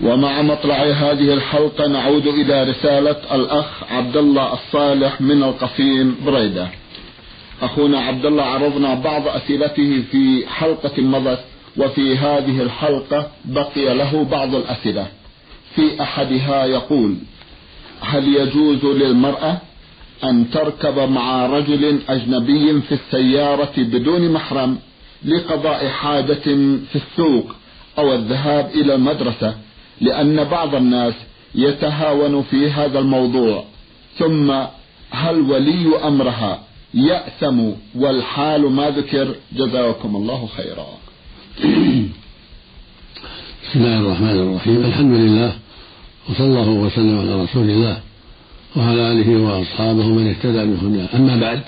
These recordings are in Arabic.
ومع مطلع هذه الحلقة نعود إلى رسالة الأخ عبد الله الصالح من القصيم بريدة. أخونا عبد الله عرضنا بعض أسئلته في حلقة مضت وفي هذه الحلقة بقي له بعض الأسئلة. في أحدها يقول هل يجوز للمرأة أن تركب مع رجل أجنبي في السيارة بدون محرم لقضاء حاجة في السوق أو الذهاب إلى المدرسة؟ لأن بعض الناس يتهاون في هذا الموضوع. ثم هل ولي أمرها يأثم والحال ما ذكر؟ جزاكم الله خيرا. بسم الله الرحمن الرحيم. الحمد لله وصلى الله وسلم على رسول الله وعلى آله وأصحابه من اهتدى بهداه. أما بعد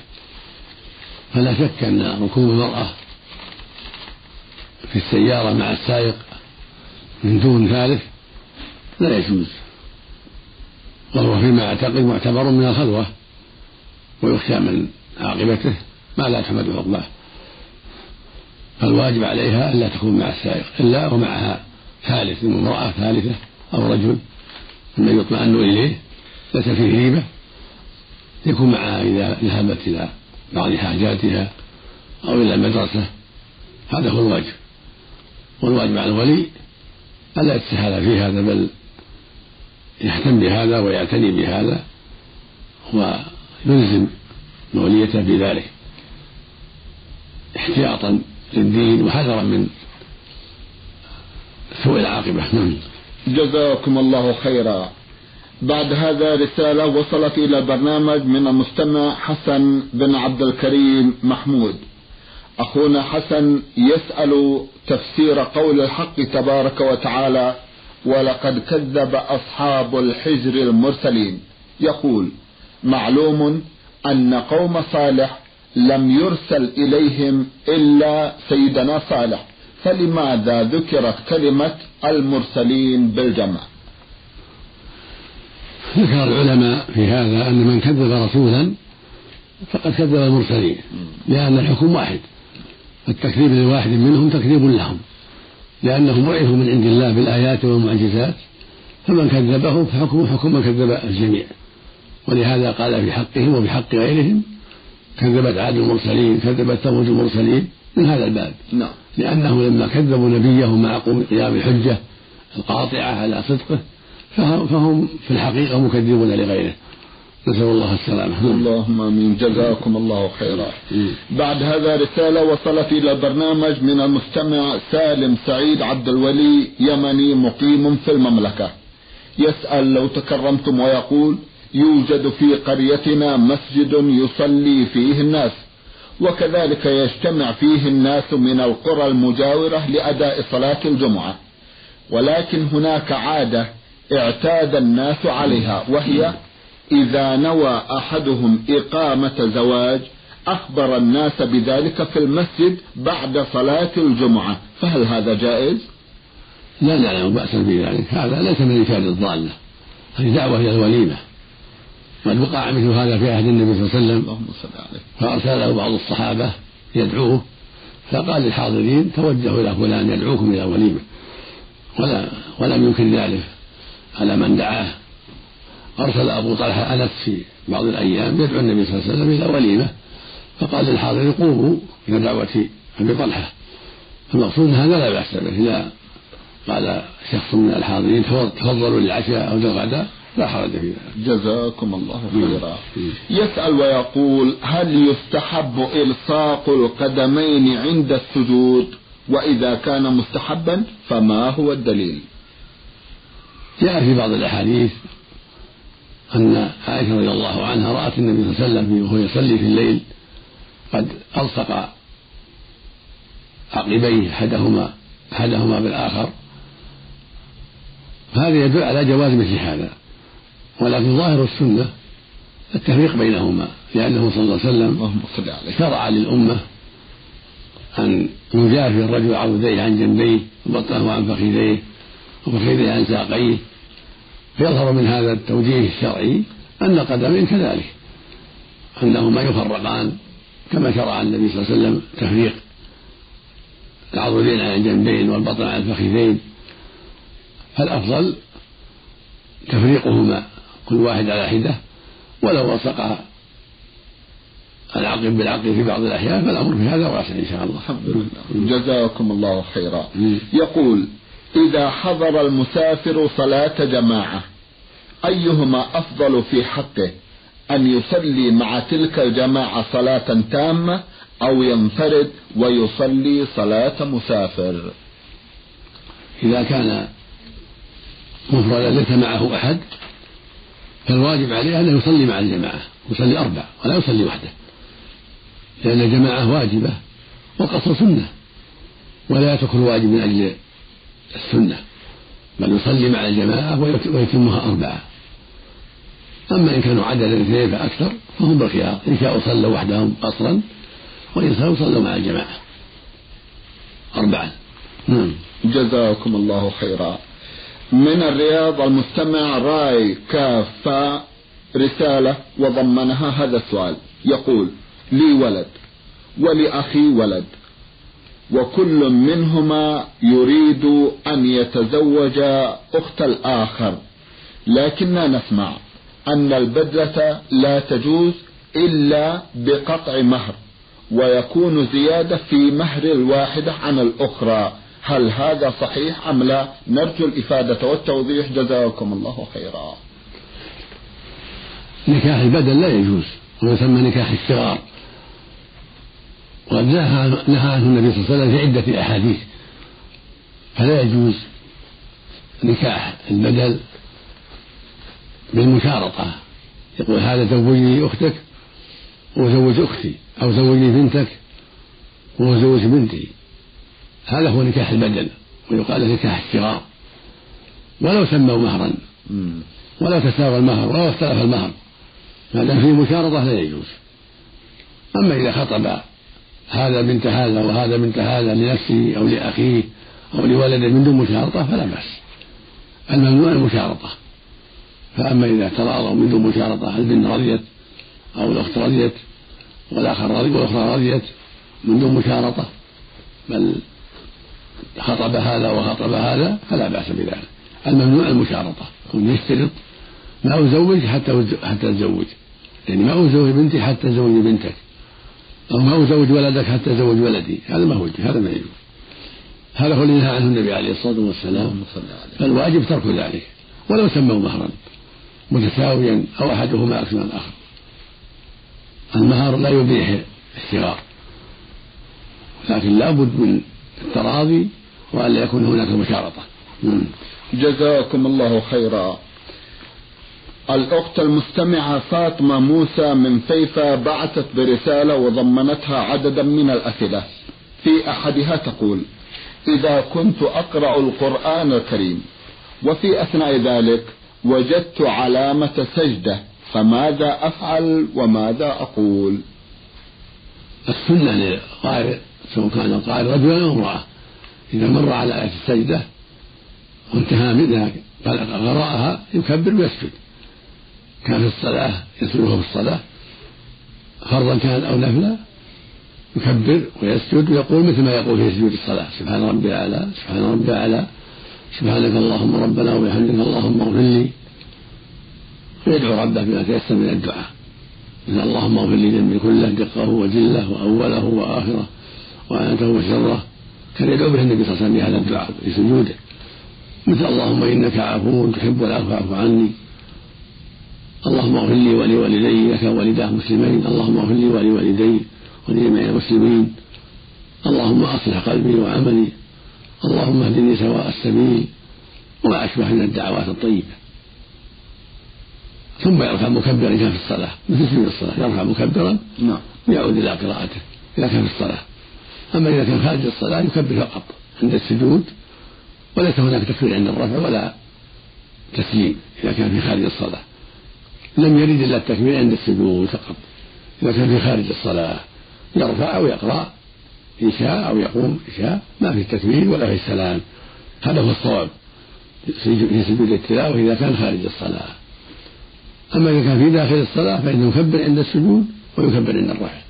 فلا شك أن ركوب المرأة في السيارة مع السائق من دون ثالث لا يجوز. وهو فيما أعتقد معتبر من الخلوة ويخشى من عاقبته ما لا تحمد عقباه فالواجب عليها ألا تكون مع السائق إلا ومعها ثالث امرأة ثالثة أو رجل ممن يطمئن إليه. ليس فيه ريبة يكون معها إذا ذهبت إلى بعض حاجاتها أو إلى المدرسة هذا هو الواجب. والواجب على الولي ألا يتسهل في هذا بل يهتم بهذا ويعتني بهذا ويلزم موليته بذلك احتياطا للدين وحذرا من سوء العاقبة. نعم. جزاكم الله خيرا. بعد هذا رسالة وصلت إلى البرنامج من المستمع حسن بن عبد الكريم محمود. أخونا حسن يسأل تفسير قول الحق تبارك وتعالى ولقد كذب أصحاب الحجر المرسلين. يقول معلوم أن قوم صالح لم يرسل إليهم إلا سيدنا صالح فلماذا ذكرت كلمة المرسلين بالجمع؟ ذكر العلماء في هذا أن من كذب رسولا فقد كذب المرسلين لأن الحكم واحد التكذيب لواحد منهم تكذيب لهم. لأنهم بعثوا من عند الله بالآيات والمعجزات فمن كذبه فحكمه حكم من كذب الجميع. ولهذا قال في حقهم وبحق غيرهم كذبت عاد المرسلين كذبت ثمود المرسلين من هذا الباب. نعم. لأنهم لما كذبوا نبيهم مع قيام الحجة القاطعة على صدقه فهم في الحقيقة مكذبون لغيره. نسأل الله السلامة. اللهم آمين. جزاكم الله خيرا. بعد هذا رسالة وصلت إلى البرنامج من المستمع سالم سعيد عبد الولي يمني مقيم في المملكة. يسأل لو تكرمتم ويقول يوجد في قريتنا مسجد يصلي فيه الناس وكذلك يجتمع فيه الناس من القرى المجاورة لأداء صلاة الجمعة. ولكن هناك عادة اعتاد الناس عليها وهي إذا نوى أحدهم إقامة زواج أخبر الناس بذلك في المسجد بعد صلاة الجمعة. فهل هذا جائز؟ لا نعلم بأسا بذلك هذا ليس من إيجاد الضالة هذه دعوة إلى الوليمة. قد وقع مثل هذا في عهد النبي صلى الله عليه وسلم اللهم صل عليه. فأرسله بعض الصحابة يدعوه فقال للحاضرين توجهوا إلى فلان يدعوكم إلى وليمة. ولا ولم يمكن ذلك على من دعاه. أرسل أبو طلحة أنس في بعض الأيام يدعو النبي صلى الله عليه وسلم إلى وليمة فقال للحاضرين قوموا إلى دعوة أبي طلحة. المقصود هذا لا بأس به. إذا قال شخص من الحاضرين تفضلوا للعشاء أو للغداء لا حرج في ذلك. جزاكم الله خيرا. يسأل ويقول هل يستحب إلصاق القدمين عند السجود؟ وإذا كان مستحبا فما هو الدليل؟ جاء في بعض الأحاديث أن عائشة رضي الله عنها رأت النبي صلى الله عليه وسلم وهو يصلي في الليل قد ألصق عقبيه أحدهما أحدهما بالآخر. هذا يدل على جواز مثل هذا. ولكن ظاهر السنة التفريق بينهما لأنه صلى الله عليه وسلم شرع للأمة أن يجافي الرجل عضديه عن جنبيه وبطنه عن فخذيه وفخذيه عن ساقيه. فيظهر من هذا التوجيه الشرعي أن القدمين كذلك أنهما يفرقان كما شرع النبي صلى الله عليه وسلم تفريق العضدين عن الجنبين والبطن عن الفخذين. فالأفضل تفريقهما كل واحد على حدة ولو وثق العقل بالعقل في بعض الأحيان فالأمر في هذا واسع إن شاء الله. الحمد لله. جزاكم الله خيرا. يقول إذا حضر المسافر صلاة جماعة أيهما أفضل في حقه أن يصلي مع تلك الجماعة صلاة تامة أو ينفرد ويصلي صلاة مسافر؟ إذا كان مفردا ليس معه أحد فالواجب عليه أن يصلي مع الجماعة يصلي أربع ولا يصلي وحده لأن الجماعة واجبة والقصر سنة ولا يترك الواجب من أجل السنة بل يصلي مع الجماعة ويتمها أربعة. أما إن كانوا عددا اثنين فأكثر فهم بالخيار إن شاءوا صلوا وحدهم قصرا وإن شاءوا صلوا مع الجماعة. أربعا نعم. جزاكم الله خيرا. من الرياض المستمع راي كافة رسالة وضمنها هذا السؤال. يقول لي ولد ولأخي ولد. وكل منهما يريد أن يتزوج أخت الآخر. لكننا نسمع أن البدلة لا تجوز إلا بقطع مهر ويكون زيادة في مهر الواحدة عن الأخرى. هل هذا صحيح أم لا؟ نرجو الإفادة والتوضيح. جزاكم الله خيرا. نكاح البدل لا يجوز ويسمى نكاح الصغار. وقد نهى عنه النبي صلى الله عليه وسلم في عدة أحاديث. فلا يجوز نكاح البدل بالمشارطة. يقول هذا زوجني أختك وزوج أختي أو زوجني بنتك وزوج بنتي. هذا هو نكاح البدل ويقال له نكاح الشرار. ولو سموا مهرا. ولو تساوى المهر ولو اختلف المهر. ما دام فيه مشارطة لا يجوز. أما إذا خطب هذا بنت هذا وهذا بنت هذا لنفسه أو لأخيه أو لولده من دون مشارطة فلا بأس. الممنوع المشارطة فأما إذا تراضوا من دون مشارطة البنت رضيت أو الأخت رضيت والآخر رضي والأخرى رضيت من دون مشارطة بل خطب هذا وخطب هذا فلا بأس بذلك. الممنوع المشارطة كن يشترط ما أزوج حتى حتى أتزوج يعني ما أزوج بنتي حتى أزوج بنتك. أو ما أزوج ولدك حتى أزوج ولدي؟ هذا ما هو هذا ما يجوز. هذا هو اللي نهى عنه النبي عليه الصلاة والسلام. فالواجب ترك ذلك ولو سموا مهرا متساويا أو أحدهما أكثر من الآخر. المهر لا يبيح الصغار لكن لابد من التراضي وألا يكون هناك مشارطة. جزاكم الله خيرا. الأخت المستمعة فاطمة موسى من فيفا بعثت برسالة وضمنتها عددا من الأسئلة في أحدها تقول إذا كنت أقرأ القرآن الكريم وفي أثناء ذلك وجدت علامة سجدة فماذا أفعل وماذا أقول؟ السنة للقارئ سواء كان القارئ رجلا أو امرأة. إذا مر على آية السجدة وانتهى منها قرأها يكبر ويسجد. كان في الصلاة يسجده في الصلاة فرضا كان أو نفلا يكبر ويسجد ويقول مثل ما يقول في سجود الصلاة سبحان ربي الأعلى سبحان ربي الأعلى سبحانك اللهم ربنا وبحمدك اللهم اغفر لي. ويدعو ربه بما تيسر من الدعاء. إن اللهم اغفر لي ذنبي كله دقه وجله وأوله وآخره وآيته وشره. كان يدعو به النبي صلى الله عليه وسلم بهذا الدعاء في سجوده. مثل اللهم إنك عفو تحب العفو فاعف عني. اللهم اغفر لي ولوالدي لك ولداه مسلمين اللهم اغفر لي ولوالدي ولجميع المسلمين. اللهم اصلح قلبي وعملي. اللهم اهدني سواء السبيل وما اشبه من الدعوات الطيبة. ثم يرفع مكبرا كان في الصلاة. مثل سجود الصلاة؟ يرفع مكبرا؟ نعم. يعود إلى قراءته. إذا كان في الصلاة. أما إذا كان خارج الصلاة يكبر فقط عند السجود وليس هناك تكبير عند الرفع ولا تسليم إذا كان في خارج الصلاة. لم يرد إلا التكبير عند السجود فقط إذا كان في خارج الصلاة يرفع أو يقرأ إن شاء أو يقوم إن شاء ما في التكبير ولا في السلام. هذا هو الصواب في سجود التلاوة إذا كان خارج الصلاة. أما إذا كان في داخل الصلاة فإنه يكبر عند السجود ويكبر عند الرفع.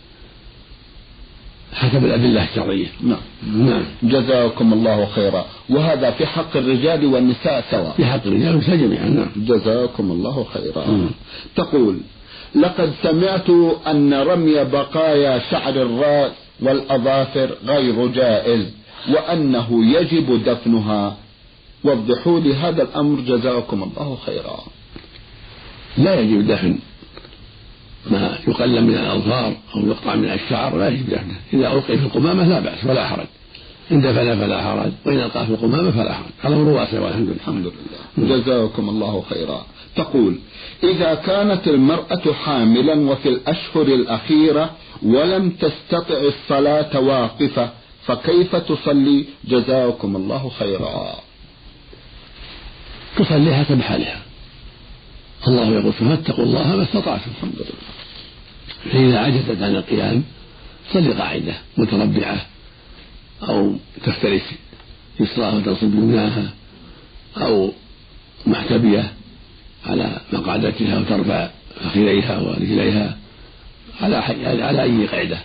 حسب الأدلة الشرعية. نعم. نعم. جزاكم الله خيرا. وهذا في حق الرجال والنساء سواء. في حق الرجال والنساء جميعا نعم. جزاكم الله خيرا. مم. تقول لقد سمعت أن رمي بقايا شعر الرأس والأظافر غير جائز وأنه يجب دفنها. وضحوا لي هذا الأمر جزاكم الله خيرا. لا يجب دفن. ما يقلم من الأظفار أو يقطع من الشعر لا يجب دفنه إذا ألقي في القمامة لا بأس ولا حرج. إن دفن فلا حرج وإن ألقى في القمامة فلا حرج. هذا أمر واسع والحمد لله. الحمد لله. جزاكم الله خيرا. تقول إذا كانت المرأة حاملا وفي الأشهر الأخيرة ولم تستطع الصلاة واقفة فكيف تصلي؟ جزاكم الله خيرا. تصلي حسب حالها. الله يقول فاتقوا الله ما استطعتم فإذا عجزت عن القيام صلي قاعدة متربعة أو تفترس يسراها وتنصب يمناها أو محتبية على مقعدتها وترفع فخذيها ورجليها على على أي قاعدة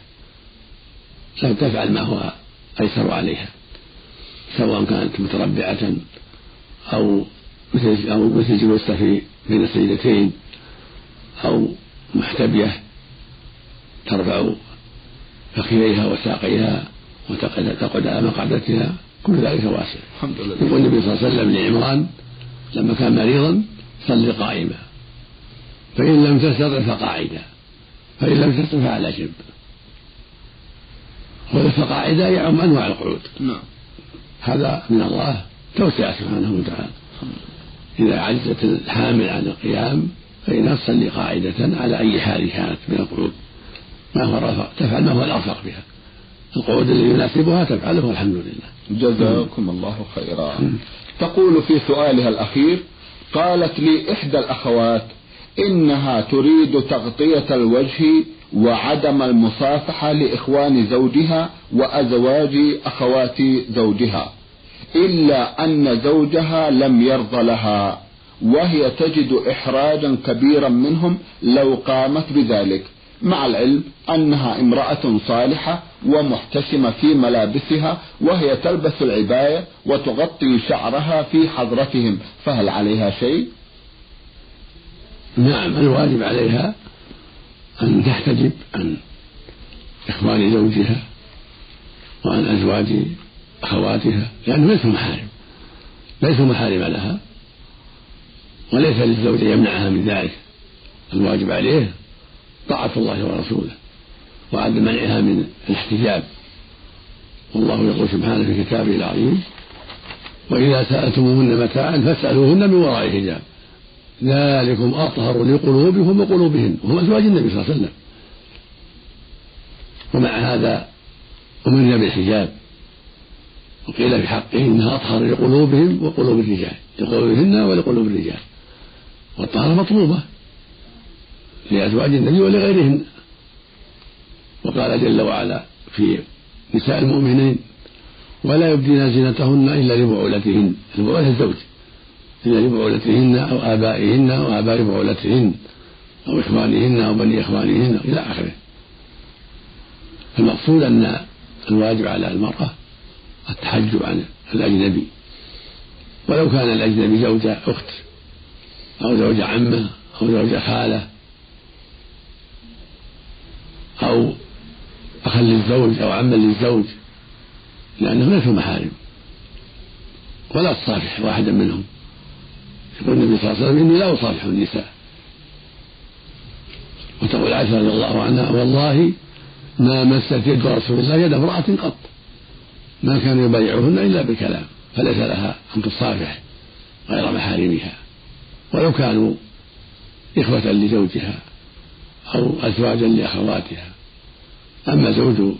لم تفعل ما هو أيسر عليها سواء كانت متربعة أو مثل أو مثل جلوسها في بين السيدتين أو محتبية ترفع فخذيها وساقيها وتقعد على مقعدتها كل ذلك واسع. الحمد لله. يقول النبي صلى الله عليه وسلم لعمران لما كان مريضا صل قائما فإن لم تستطع فقاعدا فإن لم تستطع فعلى جنب. فقاعدا يعم أنواع القعود. نعم. هذا من الله توسع سبحانه وتعالى. إذا عجزت الحامل عن القيام فإنها تصلي قاعدة على أي حال كانت من القعود. ما هو الرفق تفعل ما هو الأرفق بها. القعود الذي يناسبها تفعله والحمد لله. جزاكم الله خيرا. تقول في سؤالها الأخير قالت لي إحدى الأخوات إنها تريد تغطية الوجه وعدم المصافحة لإخوان زوجها وأزواج أخوات زوجها. إلا أن زوجها لم يرض لها وهي تجد إحراجا كبيرا منهم لو قامت بذلك مع العلم أنها امرأة صالحة ومحتشمة في ملابسها وهي تلبس العباية وتغطي شعرها في حضرتهم فهل عليها شيء؟ نعم الواجب عليها أن تحتجب عن إخوان زوجها وعن أزواج أخواتها لأنهم ليسوا محارم. ليسوا محارم لها وليس للزوج يمنعها من ذلك. الواجب عليه طاعة الله ورسوله وعدم منعها من الاحتجاب. والله يقول سبحانه في كتابه العظيم وإذا سألتموهن متاعا فاسألوهن من وراء حجاب. ذلكم أطهر لقلوبكم وقلوبهن. وهم أزواج النبي صلى الله عليه وسلم. ومع هذا أمرنا بالحجاب. وقيل في حقه إنها أطهر لقلوبهم وقلوب الرجال لقلوبهن ولقلوب الرجال. والطهارة مطلوبة لأزواج النبي ولغيرهن. وقال جل وعلا في نساء المؤمنين ولا يبدين زينتهن إلا لبعولتهن. البعولة الزوج. إلا لبعولتهن أو آبائهن أو آباء بعولتهن أو إخوانهن أو بني إخوانهن إلى آخره. المقصود أن الواجب على المرأة التحجب عن الأجنبي. ولو كان الأجنبي زوجة أخت أو زوجة عمة أو زوجة خالة أو أخا للزوج أو عما للزوج لأنهم ليسوا محارم. ولا تصافح واحدا منهم. يقول النبي صلى الله عليه وسلم إني لا أصافح النساء. تقول عائشة رضي الله عنها والله ما مست يد رسول الله يد امرأة قط. ما كان يبايعهن إلا بالكلام فليس لها أن تصافح غير محارمها. ولو كانوا إخوة لزوجها أو أزواجا لأخواتها. أما زوج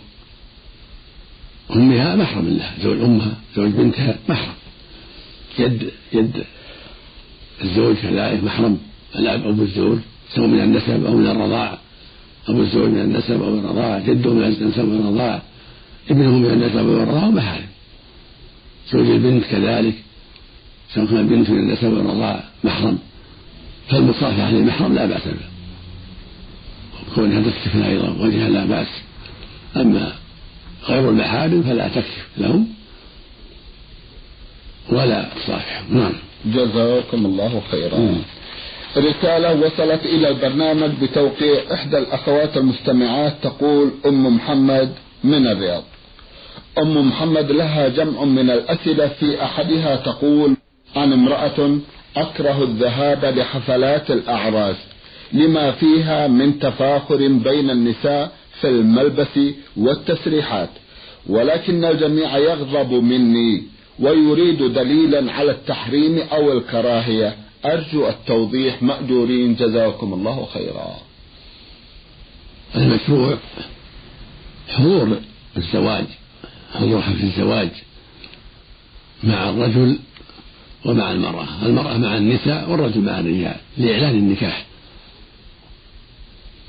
أمها محرم لها زوج أمها زوج بنتها محرم. يد يد الزوج كذلك محرم. الأب أو الزوج سواء من النسب أو من الرضاعة أبو الزوج من النسب أو من الرضاعة جده من النسب أو من الرضاعة ابنه من النسب أو من الرضاعة محارم زوج البنت كذلك سواء كان البنت من النسب أو من الرضاعة محرم. فالمصافحة للمحرم لا بأس به. كونها تكشف أيضا وجهها لا بأس. أما غير المحارم فلا تكشف لهم ولا تصافحهم نعم. جزاكم الله خيرا. رسالة وصلت إلى البرنامج بتوقيع إحدى الأخوات المستمعات تقول أم محمد من الرياض. أم محمد لها جمع من الأسئلة في أحدها تقول عن امرأة أكره الذهاب لحفلات الأعراس لما فيها من تفاخر بين النساء في الملبس والتسريحات ولكن الجميع يغضب مني ويريد دليلا على التحريم أو الكراهية. أرجو التوضيح مأجورين جزاكم الله خيرا. المشروع حضور الزواج. حضور حفل الزواج مع الرجل ومع المرأة المرأة مع النساء والرجل مع الرجال لإعلان النكاح.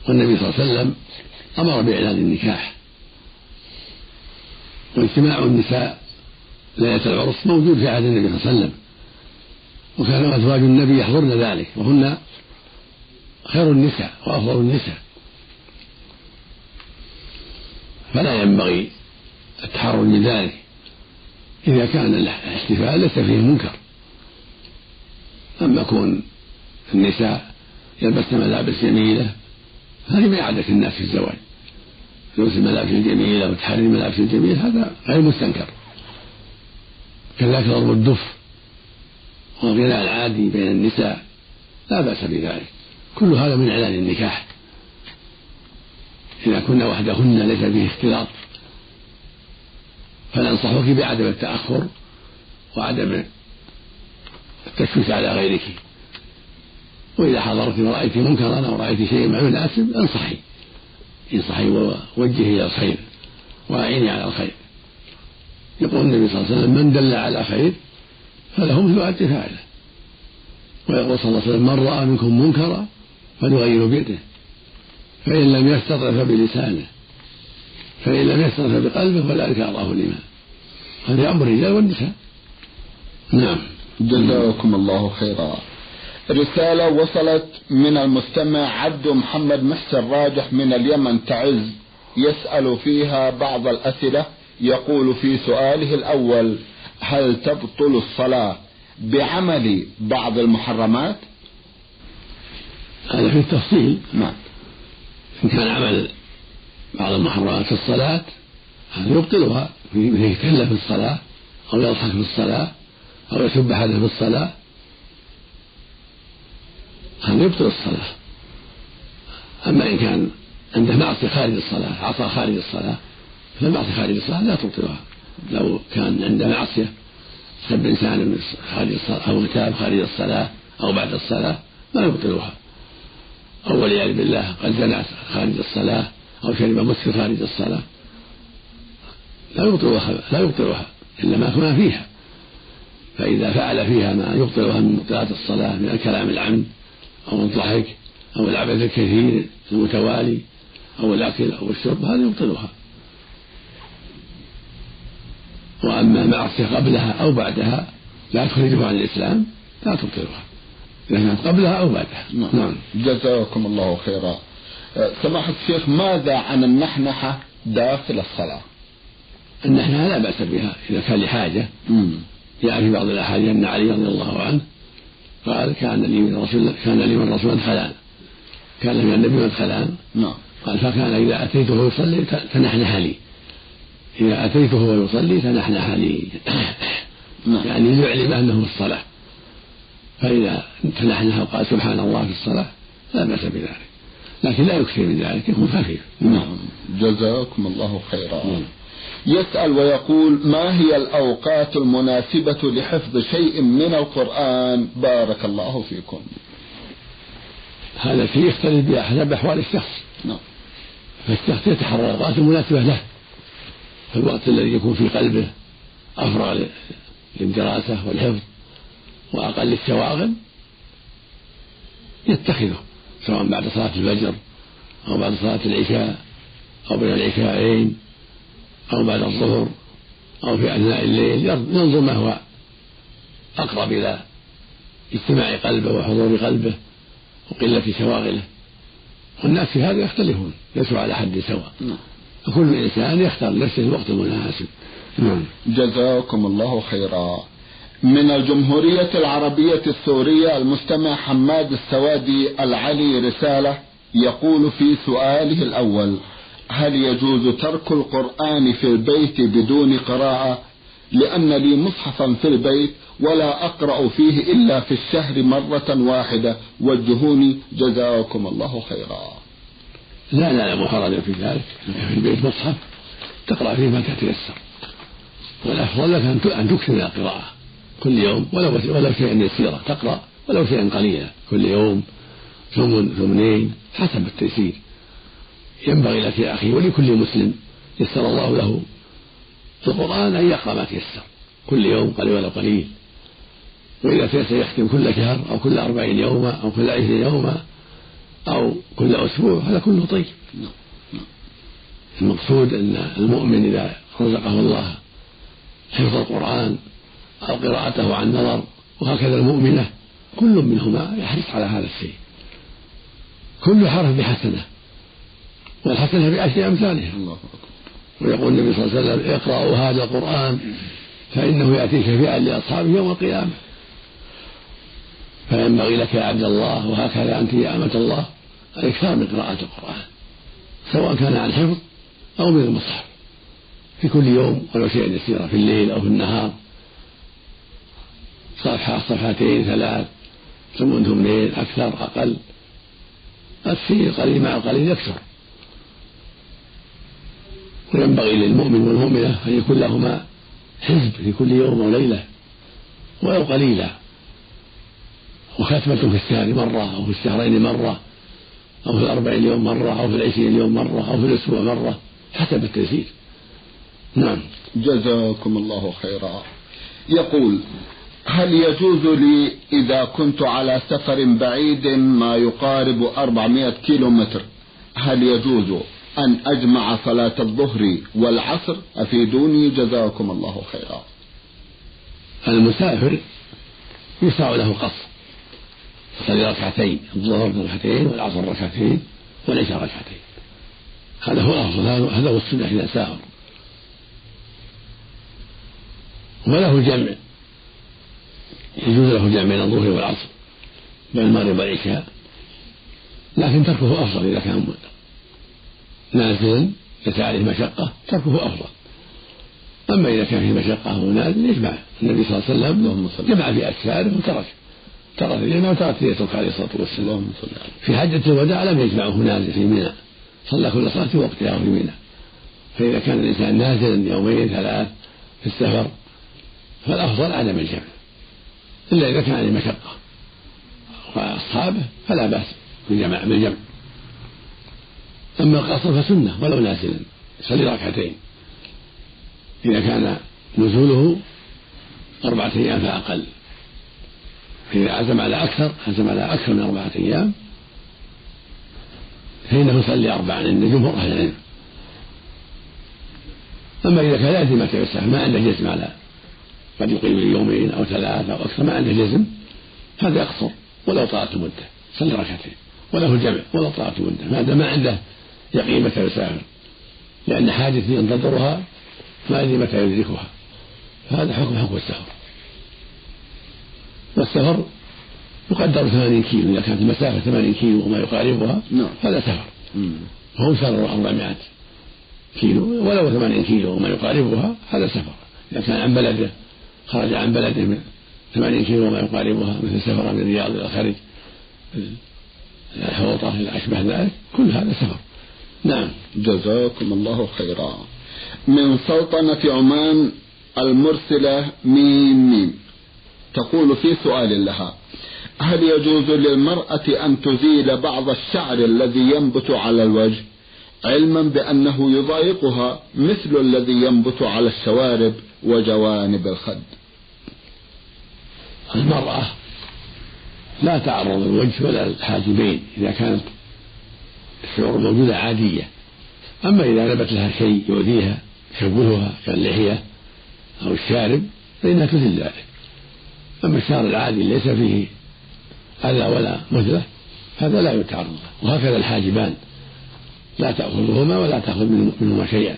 والنبي صلى الله عليه وسلم أمر بإعلان النكاح. واجتماع النساء ليلة العرس موجود في عهد النبي صلى الله عليه وسلم. وكان أزواج النبي يحضرن ذلك وهن خير النساء وأفضل النساء. فلا ينبغي التحرر من ذلك إذا كان الاحتفال ليس فيه منكر. أما كون النساء يلبسن ملابس جميلة. هذه من عادة الناس في الزواج. لبس الملابس الجميلة وتحري الملابس الجميلة هذا غير مستنكر. كذلك ضرب الدف والغناء العادي بين النساء لا بأس بذلك. كل هذا من إعلان النكاح. إذا كنا وحدهن ليس فيه اختلاط. فننصحك بعدم التأخر وعدم التشويش على غيرك. وإذا حضرت ورأيت منكرا أو رأيت شيئا ما يناسب انصحي. انصحي ووجهي إلى الخير وأعيني على الخير. يقول النبي صلى الله عليه وسلم من دل على خير فله مثل أجر فاعله. ويقول صلى الله عليه وسلم من رأى منكم منكرا فليغير بيده فإن لم يستطع فبلسانه. فإن لم يستطع بقلبه فذلك أراه الإيمان. هذا أمر الرجال والنساء. نعم. جزاكم الله خيرا. رسالة وصلت من المستمع عبد محمد محسن راجح من اليمن تعز يسأل فيها بعض الأسئلة يقول في سؤاله الأول هل تبطل الصلاة بعمل بعض المحرمات؟ هذا في التفصيل. نعم. إن كان عمل بعض المحرمات في الصلاة هذا يبطلها من يتكلم في الصلاة أو يضحك في الصلاة أو يسب أحدا في الصلاة. هذا يبطل الصلاة. أما إن كان عنده معصية خارج الصلاة عصى خارج الصلاة فالمعصية خارج الصلاة لا تبطلها. لو كان عنده معصية سب إنسان خارج الصلاة أو كتاب خارج الصلاة أو بعد الصلاة ما يبطلها. أو والعياذ بالله قد زنى خارج الصلاة أو شرب مسكر خارج الصلاة. لا يبطلها لا يبطلها إلا ما ما فيها. فإذا فعل فيها ما يبطلها من مبطلات الصلاة من الكلام العمد أو الضحك أو العبث الكثير المتوالي أو الأكل أو الشرب هذا يبطلها. وأما معصية قبلها أو بعدها لا تخرجه عن الإسلام لا تبطلها. إذا كانت قبلها أو بعدها. نعم, نعم. جزاكم الله خيرا. سماحة الشيخ ماذا عن النحنحة داخل الصلاة؟ النحنحة لا بأس بها إذا كان لحاجة. جاء في بعض الأحاديث أن علي رضي الله عنه قال كان لي من رسول كان لي من رسول مدخلان كان لي من النبي مدخلان نعم. قال فكان إذا أتيته يصلي تنحنح لي. إذا أتيته وهو يصلي تنحنح لي. نعم. يعني ليعلم أنه في الصلاة. فإذا تنحنح وقال سبحان الله في الصلاة لا بأس بذلك. لكن لا يكثر من ذلك يكون خفيف. نعم. جزاكم الله خيرا. نعم. يسأل ويقول ما هي الأوقات المناسبة لحفظ شيء من القرآن؟ بارك الله فيكم. هذا الشيء يختلف بحسب أحوال الشخص. نعم. فالشخص يتحرى الأوقات المناسبة له. في الوقت الذي يكون في قلبه أفرغ للدراسة والحفظ وأقل الشواغل يتخذه. سواء بعد صلاة الفجر أو بعد صلاة العشاء أو بين العشاءين أو بعد الظهر أو في أثناء الليل ينظر ما هو أقرب إلى اجتماع قلبه وحضور قلبه وقلة شواغله. والناس في هذا يختلفون ليسوا على حد سواء. نعم. فكل إنسان يختار لنفسه الوقت المناسب نعم. جزاكم الله خيرا. من الجمهورية العربية السورية المستمع حماد السوادي العلي رسالة يقول في سؤاله الأول هل يجوز ترك القرآن في البيت بدون قراءة؟ لأن لي مصحفا في البيت ولا أقرأ فيه إلا في الشهر مرة واحدة وجهوني جزاكم الله خيرا. لا نعلم حرجا في ذلك. في البيت مصحف تقرأ فيه ما تتيسر. والأفضل لك أن تكثر القراءة. كل يوم ولو ولو شيئا يسيرا تقرأ ولو شيئا قليلا كل يوم ثمن ثمنين حسب التيسير. ينبغي لك يا أخي ولكل مسلم يسر الله له القرآن أن يقرأ ما تيسر. كل يوم قليل ولا قليل. وإذا تيسر يختم كل شهر أو كل أربعين يوما أو كل عشرين يوما أو كل أسبوع هذا كله طيب. المقصود أن المؤمن إذا رزقه الله حفظ القرآن أو قراءته عن نظر وهكذا المؤمنة كل منهما يحرص على هذا الشيء. كل حرف بحسنة والحسنة بعشر أمثالها. الله ويقول النبي صلى الله عليه وسلم اقرأوا هذا القرآن فإنه يأتي شفيعا لأصحابه يوم القيامة. فينبغي لك يا عبد الله وهكذا أنت يا أمة الله الإكثار من قراءة القرآن سواء كان عن حفظ أو من المصحف في كل يوم ولو شيئا يسيرا في الليل أو في النهار. صفحة صفحتين ثلاث. ثم ثمنين أكثر أقل. الشيء قليل مع القليل يكثر. وينبغي للمؤمن والمؤمنة أن يكون لهما حزب في كل يوم أو ليلة ولو قليلا. وختمة في الشهر مرة أو في الشهرين مرة أو في الأربعين يوم مرة أو في العشرين يوم مرة أو في الأسبوع مرة حسب التيسير نعم. جزاكم الله خيرا. يقول هل يجوز لي إذا كنت على سفر بعيد ما يقارب أربعمائة كيلو متر هل يجوز أن أجمع صلاة الظهر والعصر؟ أفيدوني جزاكم الله خيرا. المسافر يشرع له قصر يصلي ركعتين الظهر ركعتين والعصر ركعتين والعشاء ركعتين. هذا هو الأفضل هذا هو السنة إذا سافر. وله الجمع يجوز له الجمع بين الظهر والعصر بين المغرب والعشاء لكن تركه أفضل إذا كان نازلا ليس عليه مشقة تركه أفضل. أما إذا كان فيه مشقة وهو نازل يجمع النبي صلى الله عليه وسلم جمع في أكثاره وترك. ترك الجمع وترك يترك عليه الصلاة والسلام. في حجة الوداع لم يجمعه نازل في منى صلى كل صلاة في وقتها في منى فإذا كان الإنسان نازلا يومين ثلاث في السفر فالأفضل عدم الجمع. إلا إذا كان عليه مشقة. وأصحابه فلا بأس بالجمع بالجمع أما القصر فسنة ولو نازلا يصلي ركعتين. إذا كان نزوله أربعة أيام فأقل. فإذا عزم على أكثر عزم على أكثر من أربعة أيام فإنه يصلي أربعا عند جمهور أهل العلم. أما إذا كان يأتي ما تيسر ما عنده جزم على قد يقيم يومين أو ثلاثة أو أكثر ما عنده جزم هذا يقصر ولو طالت مدة صلي ركعتين وله الجمع ولو طالت مدة ما دام ما عنده يقين متى يسافر لأن حاجة ينتظرها ما يدري متى يدركها فهذا حكم حكم السفر. والسفر يقدر ثمانين كيلو إذا كانت المسافة ثمانين كيلو وما يقاربها نعم. هذا سفر. وهو سفر أربعمائة كيلو ولو ثمانين كيلو وما يقاربها هذا سفر. إذا كان عن بلده خرج عن بلده من ثمانين كيلو وما يقاربها مثل سفر من الرياض إلى الخارج الحوطة إلى أشبه ذلك. كل هذا سفر. نعم. جزاكم الله خيرا. من سلطنة عمان المرسلة ميم ميم. تقول في سؤال لها هل يجوز للمرأة أن تزيل بعض الشعر الذي ينبت على الوجه؟ علما بأنه يضايقها مثل الذي ينبت على الشوارب وجوانب الخد. المرأة لا تعرض الوجه ولا الحاجبين إذا كانت الشعور موجودة عادية. أما إذا نبت لها شيء يؤذيها يشوهها كاللحية أو الشارب فإنها تزل ذلك. أما الشعر العادي ليس فيه أذى ولا مثلة هذا لا يتعرض وهكذا الحاجبان. لا تأخذهما ولا تأخذ منهما شيئا.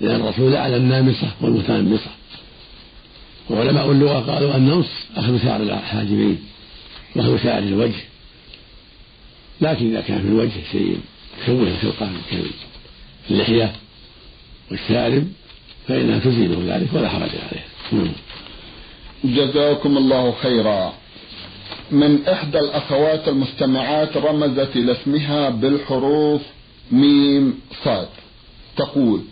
لأن الرسول على النامصة والمتنمصة وعلماء اللغة قالوا النمص أخذ شعر الحاجبين وأخذ شعر الوجه. لكن إذا كان في الوجه شيء يشوه الخلقة كاللحية والشارب فإنها تزيله ذلك ولا حرج عليه نعم. جزاكم الله خيرا. من إحدى الأخوات المستمعات رمزت إلى اسمها بالحروف ميم صاد. تقول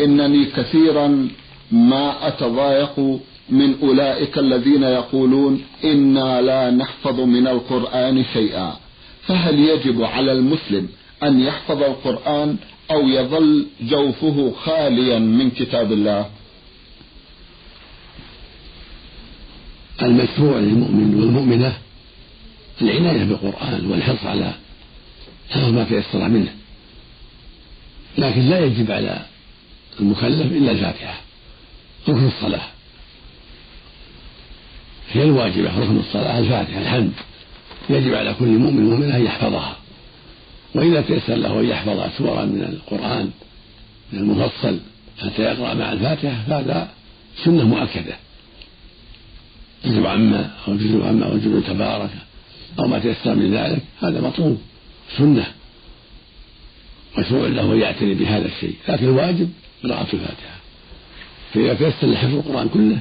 إنني كثيرا ما أتضايق من أولئك الذين يقولون إنا لا نحفظ من القرآن شيئا. فهل يجب على المسلم أن يحفظ القرآن أو يظل جوفه خاليا من كتاب الله؟ المشروع للمؤمن والمؤمنة العناية بالقرآن والحرص على حفظ ما تيسر منه. لكن لا يجب على المكلف إلا الفاتحة. ركن الصلاة. هي الواجبة ركن الصلاة الفاتحة الحمد. يجب على كل مؤمن ومؤمنة أن يحفظها. وإذا تيسر له أن يحفظ سورا من القرآن من المفصل حتى يقرأ مع الفاتحة فهذا سنة مؤكدة. جزء عما أو جزء عما أو جزء تبارك أو ما تيسر من ذلك هذا مطلوب سنة. مشروع له يعتني بهذا الشيء. لكن الواجب قراءة الفاتحة. فإذا تيسر لحفظ القرآن كله.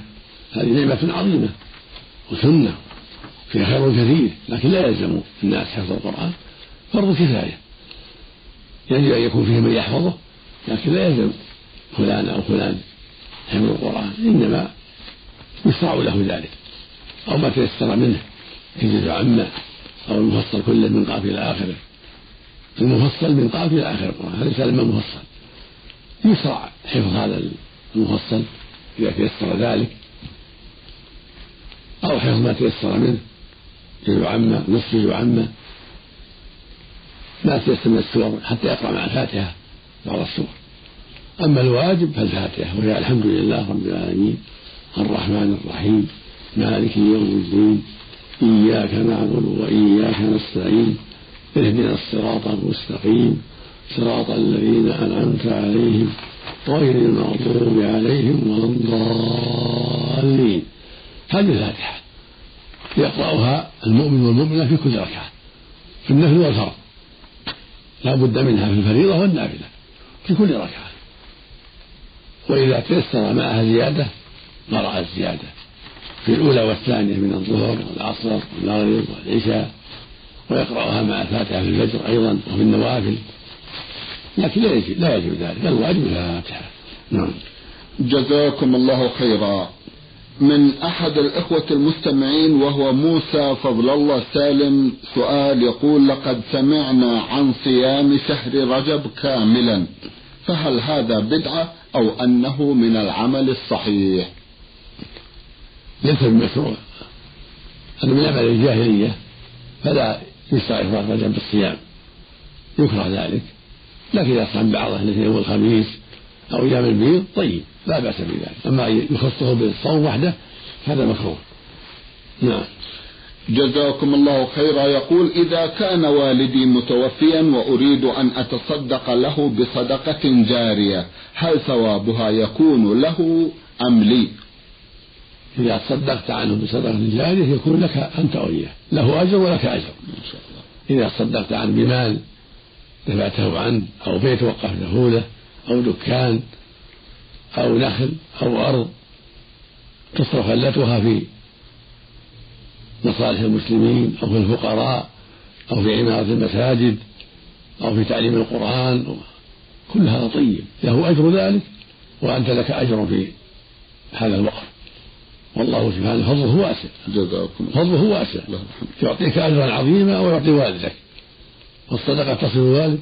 هذه نعمة عظيمة وسنة فيها خير كثير لكن لا يلزم الناس حفظ القرآن. فرض كفاية. يجب أن يكون فيه من يحفظه لكن لا يلزم فلان أو فلان حفظ القرآن. إنما يشرع له ذلك. أو ما تيسر منه كجزء عامة أو المفصل كله من قاف إلى آخره. المفصل من قاف إلى آخر القرآن. هذا ليس مفصل. يشرع حفظ هذا المفصل إذا تيسر ذلك. أو حفظ ما تيسر منه جزء عامة نصف جزء عامة ما تيسر من السور حتى يقرأ مع الفاتحة بعض السور. أما الواجب فالفاتحة. وهي الحمد لله رب العالمين الرحمن الرحيم مالك يوم الدين إياك نعبد وإياك نستعين اهدنا الصراط المستقيم. صراط الذين أنعمت عليهم غير المغضوب عليهم ولا الضالين. هذه الفاتحة. يقرأها المؤمن والمؤمنة في كل ركعة. في النفل والفرض. لا بد منها في الفريضة والنافلة. في كل ركعة. وإذا تيسر معها زيادة قرأ الزيادة. في الأولى والثانية من الظهر والعصر والمغرب والعشاء. ويقرأها مع الفاتحة في الفجر أيضا وفي النوافل. لكن لا يجب لا يجب ذلك. بل واجب الفاتحة. نعم. جزاكم الله خيرا. من أحد الإخوة المستمعين وهو موسى فضل الله سالم سؤال يقول لقد سمعنا عن صيام شهر رجب كاملا فهل هذا بدعة أو أنه من العمل الصحيح؟ ليس بمشروع هذا من عمل الجاهلية فلا يشرع إفراد رجب بالصيام. يكره ذلك. لكن إذا صام بعضه الاثنين يوم الخميس أو أيام البيض طيب لا بأس بذلك. أما يخصه بالصوم وحده هذا مكروه. نعم. جزاكم الله خيرا. يقول إذا كان والدي متوفيا وأريد أن أتصدق له بصدقة جارية هل ثوابها يكون له أم لي؟ إذا تصدقت عنه بصدقة جارية يكون لك أنت وإياه له أجر ولك أجر. إذا تصدقت عنه بمال دفعته عنه أو بيت وقفته له أو دكان أو نخل أو أرض تصرف فلتها في مصالح المسلمين أو في الفقراء أو في عمارة المساجد أو في تعليم القرآن. كل هذا طيب له أجر ذلك وأنت لك أجر في هذا الوقف. والله سبحانه فضله واسع جزاكم فضله واسع. يعطيك أجرا عظيما ويعطي والدك. والصدقة تصل الوالد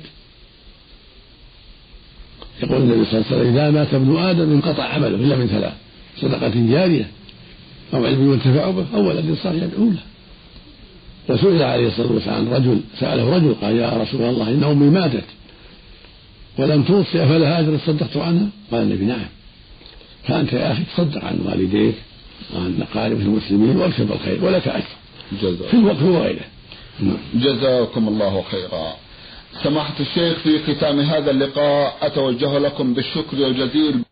يقول النبي صلى الله عليه وسلم إذا مات ابن آدم انقطع عمله إلا من ثلاث صدقة جارية أو علم ينتفع به أو ولد صالح يدعو له وسئل عليه الصلاة والسلام عن رجل سأله رجل قال يا رسول الله إن أمي ماتت ولم توصي أفلها أجر تصدقت عنها؟ قال النبي نعم فأنت يا أخي تصدق عن والديك وعن أقاربك المسلمين واكسب الخير ولك أجر في الوقت وغيره. جزاكم الله خيرا. سماحة الشيخ في ختام هذا اللقاء أتوجه لكم بالشكر الجزيل